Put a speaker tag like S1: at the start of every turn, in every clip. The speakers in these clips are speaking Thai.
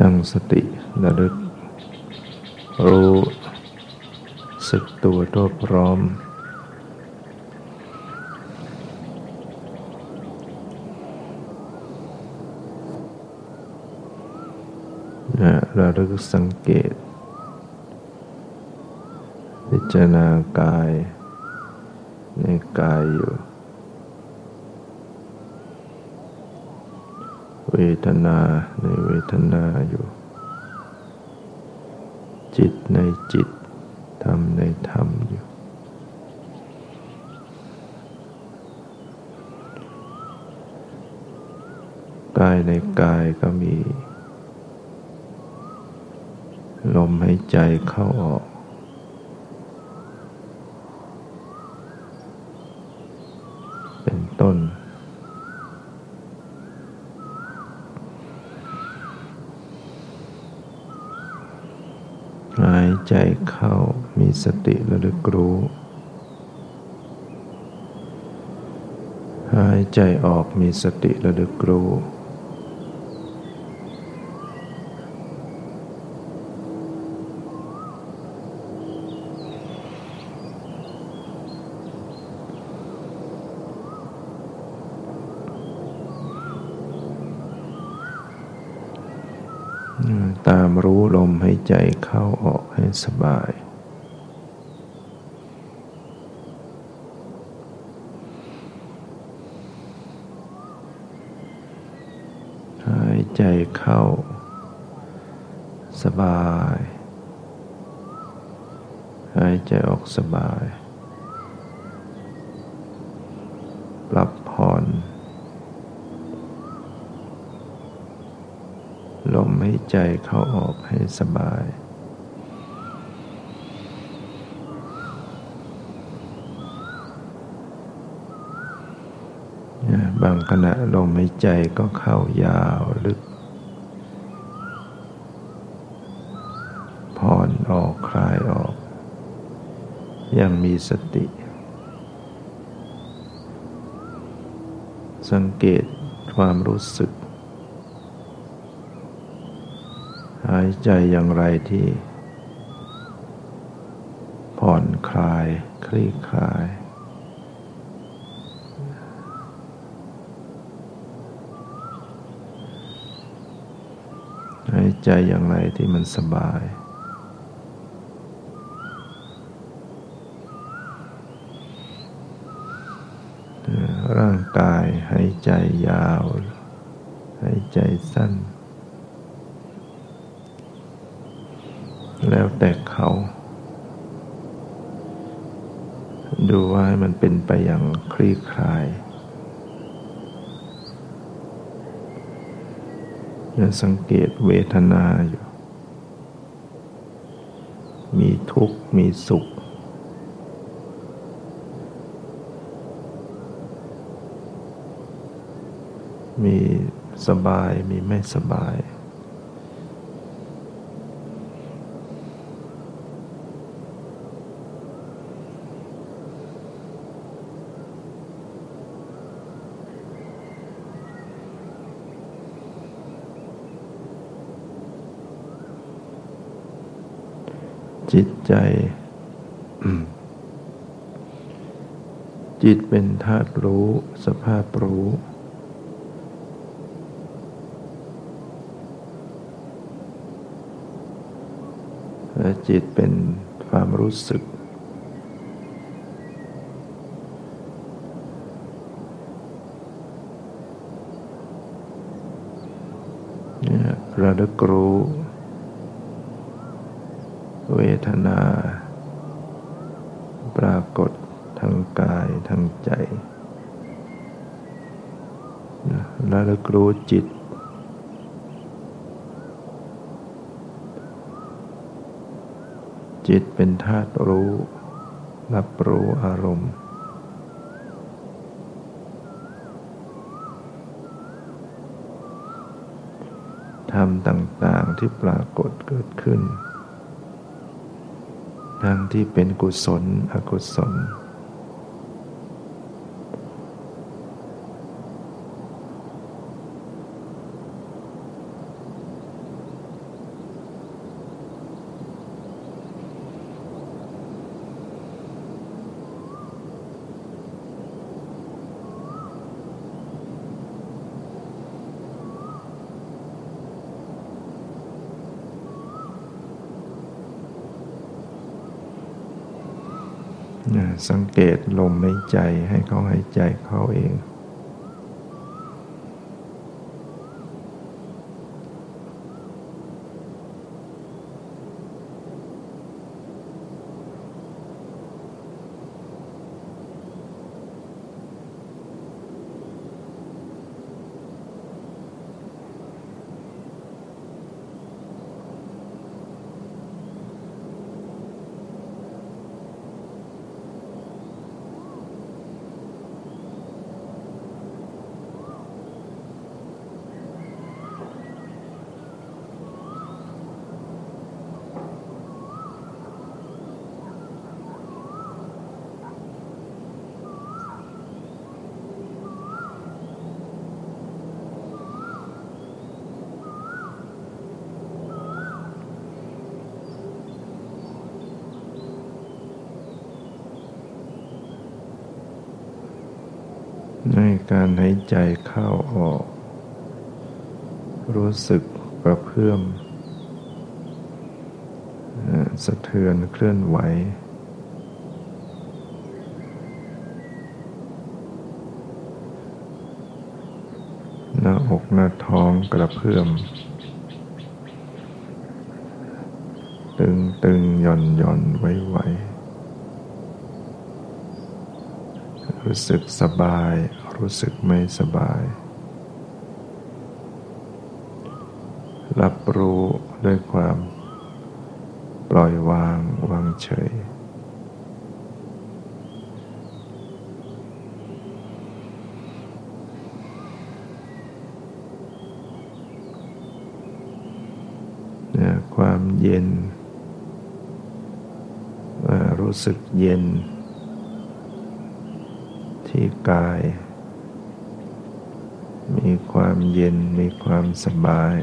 S1: ตั้งสติระลึก รู้สึกตัวทั่วพร้อม ระลึกสังเกต พิจารณากายในกายอยู่ เว ทนาในเวทนาอยู่ จิตในจิต ธรรมในธรรมอยู่ กายในกายก็มี ลมหายใจเข้าออก เป็นต้น หายใจเข้ามี สติระลึกรู้ หายใจออกมีสติระลึกรู้ ตามรู้ลมให้ใจเข้าออกให้สบาย หาย ใจเข้า สบาย หายใจออกสบาย ปรับผ่อน ลมให้ใจเข้าออกให้สบาย บาง ขณะลมหายใจก็เข้ายาวลึก ผ่อนออกคลายออก ยังมีสติ สังเกตความรู้สึก หายใจอย่างไรที่ ผ่อนคลาย คลี่คลาย หาย ใจอย่างไรที่มันสบาย ร่างกายหายใจยาว หายใจสั้น แล้วแต่เขา ดูว่าให้มันเป็นไปอย่างคลี่คลาย จะสังเกตเวทนาอยู่ มีทุกข์ มีสุข มีสบาย มีไม่สบาย จิตใจ จิตเป็นธาตุรู้สภาพรู้และจิตเป็นความรู้สึก ระลึกรู้เว ทนา ปรากฏทางกายทางใจแล้วเรารู้จิต จิตเป็นธาตุรู้ รับรู้อารมณ์ ธรรมต่าง ๆ ที่ปรากฏเกิดขึ้น ทั้งที่เป็นกุศล อกุศล จ สังเกตลม ใจให้เขาหายใจเขาเองใน การหายใจเข้าออก รู้สึกกระเพื่อมสะเทือนเคลื่อนไหว หน้าอกหน้าท้องกระเพื่อม ตึงตึงหย่อนหย่อนไว้ไวรู้สึกสบาย รู้สึกไม่สบาย รับรู้ด้วยความปล่อยวางวางเฉย ความเย็น รู้สึกเย็นที่กาย มีความเย็นมีความสบาย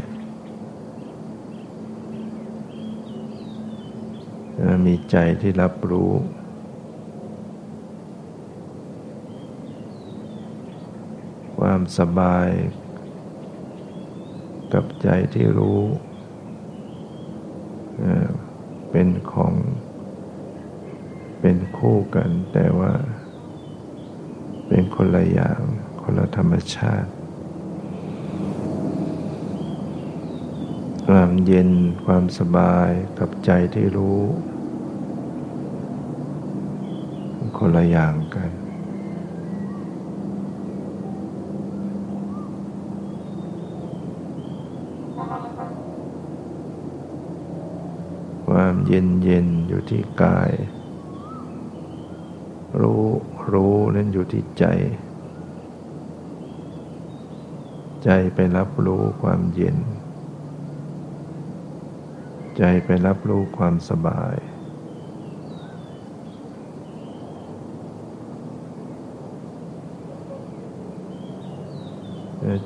S1: มีใจที่รับรู้ ความสบาย กับใจที่รู้ เป็นของเป็นคู่กันแต่ว่า เป็นคนละอย่างคนละธรรมชาติ ความเย็นความสบายกับใจที่รู้ คนละอย่างกัน ความเย็นเย็นอยู่ที่กาย รู้รู้นั้นอยู่ที่ใจ ใจไปรับรู้ความเย็น ใจไปรับรู้ความสบาย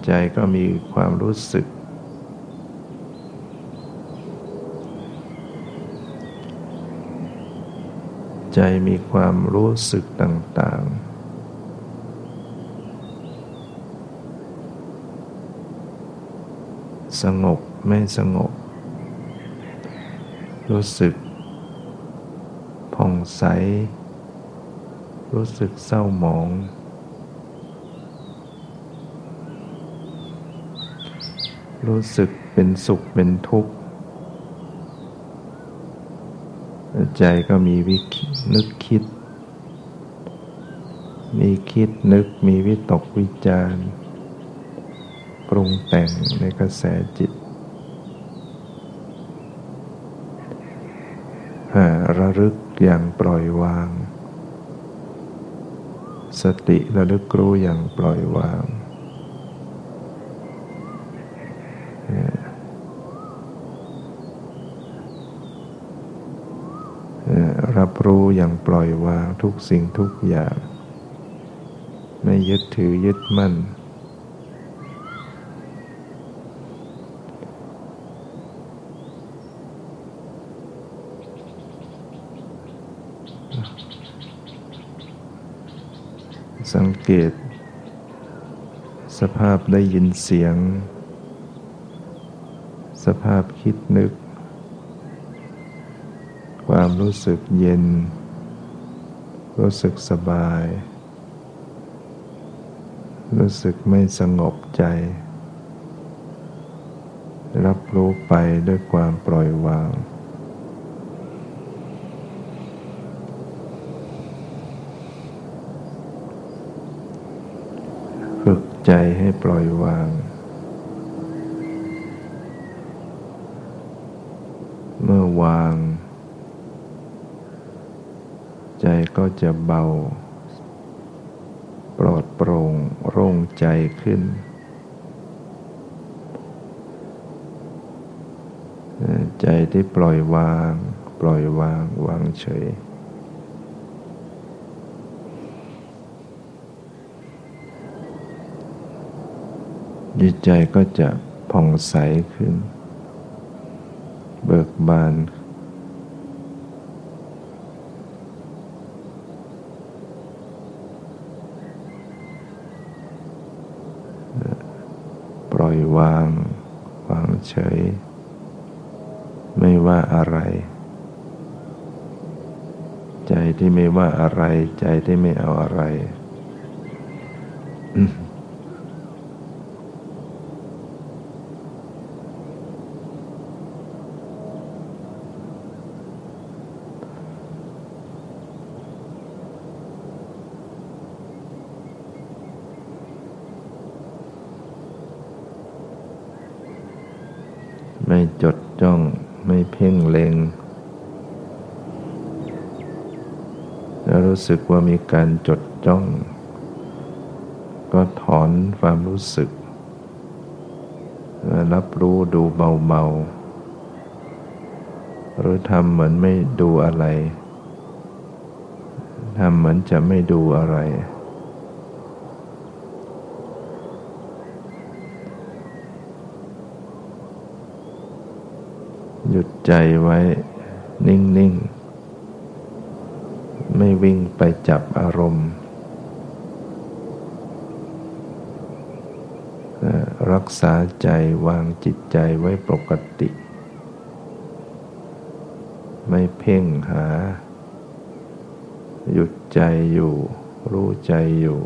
S1: ใจก็มีความรู้สึก ใจมีความรู้สึกต่าง ๆสงบไม่สงบ รู้สึกผ่องใส รู้สึกเศร้าหมอง รู้สึกเป็นสุขเป็นทุกข์ ใจก็มีวินึกคิด มีคิดนึกมีวิตกวิจารปรุงแต่งในกระแสจิตระลึก อย่างปล่อยวาง สติระลึกรู้อย่างปล่อยวาง รับรู้อย่างปล่อยวางทุกสิ่งทุกอย่าง ไม่ยึดถือยึดมั่น สัง เกต สภาพได้ยินเสียง สภาพคิดนึก ความรู้สึกเย็น รู้สึกสบาย รู้สึกไม่สงบใจ รับรู้ไปด้วยความปล่อยวาง ฝึก ให้ปล่อยวาง เมื่อวาง ใจก็จะเบา ปลอดโปร่งโล่งใจขึ้น ใจที่ปล่อยวาง ปล่อยวาง วางเฉย จิตใจก็จะผ่องใสขึ้น เบิกบาน ปล่อยวาง วางเฉย ไม่ว่าอะไร ใจที่ไม่ว่าอะไร ใจที่ไม่เอาอะไรไม่จดจ้องไม่เพ่งเล็งแล้วรู้ สึกว่ามีการจดจ้อง ก็ถอนความรู้สึก รับรู้ดูเบาๆ หรือทำเหมือนไม่ดูอะไรทำเหมือนจะไม่ดูอะไร หยุดใจไว้ นิ่ง ๆ ไปจับอารมณ์รักษาใจวางจิตใจไว้ปกติ ไม่เพ่งหา หยุดใจอยู่ รู้ใจอยู่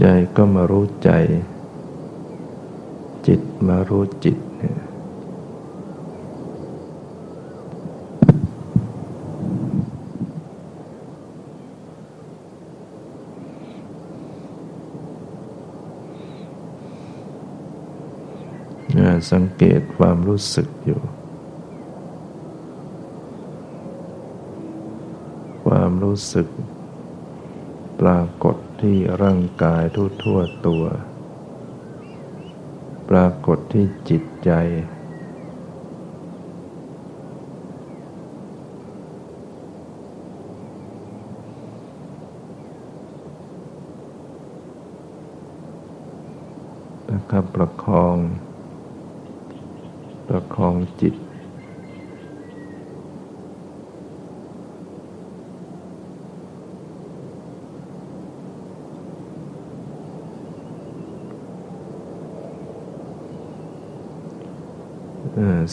S1: ใจก็มารู้ใจ จิตมารู้จิตสังเกตความรู้สึกอยู่ ความรู้สึก ปรากฏที่ร่างกายทั่วทั่วตัว ฏที่จิตใจนะครับประคอง ประคองจิต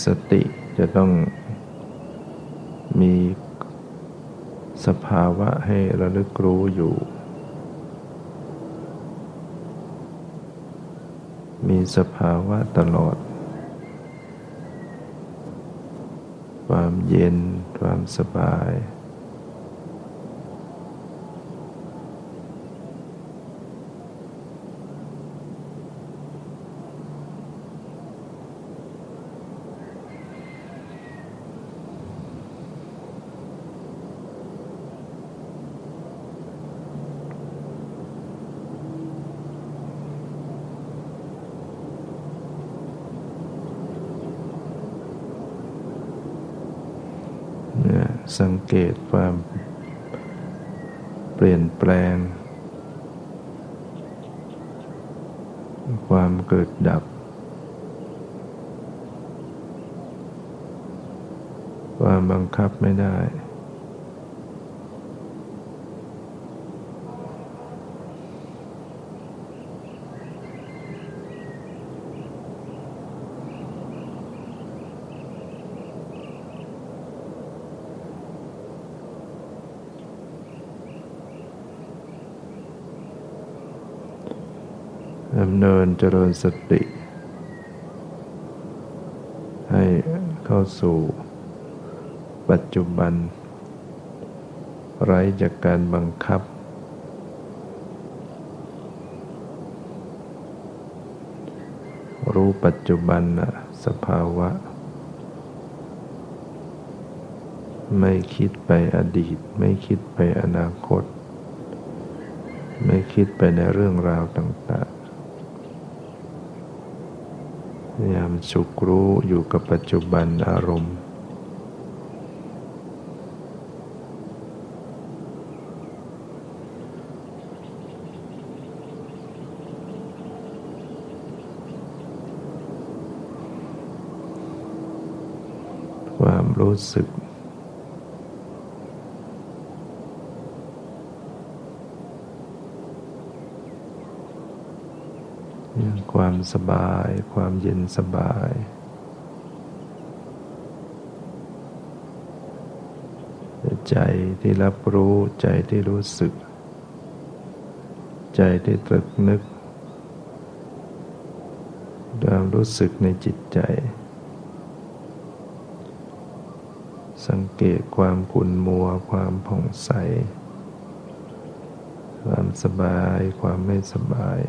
S1: สติจะต้องมีสภาวะให้ระลึกรู้อยู่ มีสภาวะตลอด ความเย็น ความสบาย สังเกตความเปลี่ยนแปลง ความเกิดดับ ความบังคับไม่ได้ ดำเนินเจริญสติ ให้เข้าสู่ปัจจุบัน ไร้จากการบังคับ รู้ปัจจุบันสภาวะ ไม่คิดไปอดีต ไม่คิดไปอนาคต ไม่คิดไปในเรื่องราวต่างๆพ ยามสุขรู้อยู่กับปัจจุบันอารมณ์รู้สึก ความสบาย ความเย็นสบายใจที่รับรู้ใจที่รู้สึก ใจที่ตรึกนึกความรู้สึกในจิตใจ สังเกตความขุ่นมัว ความผ่องใส ความสบาย ความไม่สบาย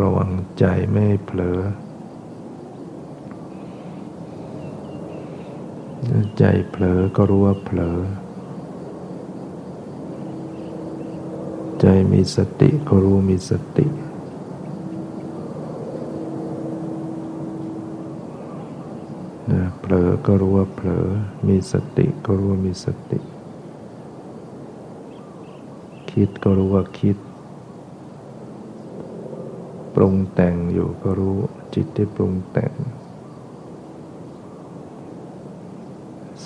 S1: ระวัง ใจไม่เผลอ ใจเผลอก็รู้ว่าเผลอ ใจมีสติก็รู้มีสติ เผลอก็รู้ว่าเผลอ มีสติก็รู้ว่ามีสติ คิดก็รู้ว่าคิด รุงแต่งอยู่ก็รู้จิตที่ปรุงแต่ง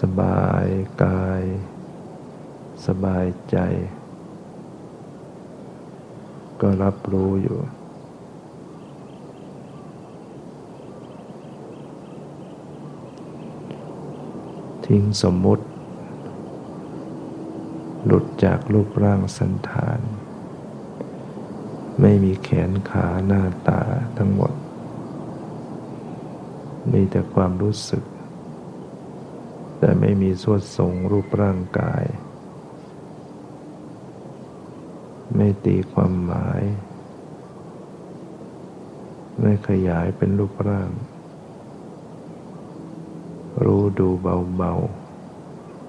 S1: สบายกาย สบายใจ ก็รับรู้อยู่ ทิ้งสมมุติ หลุดจากรูปร่างสันฐาน ไม่มีแขนขาหน้าตาทั้งหมด มีแต่ความรู้สึก แต่ไม่มีสวดทรงรูปร่างกาย ไม่ตีความหมาย ไม่ขยายเป็นรูปร่าง รู้ดูเบา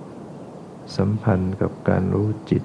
S1: ๆ สัมพันธ์กับการรู้จิต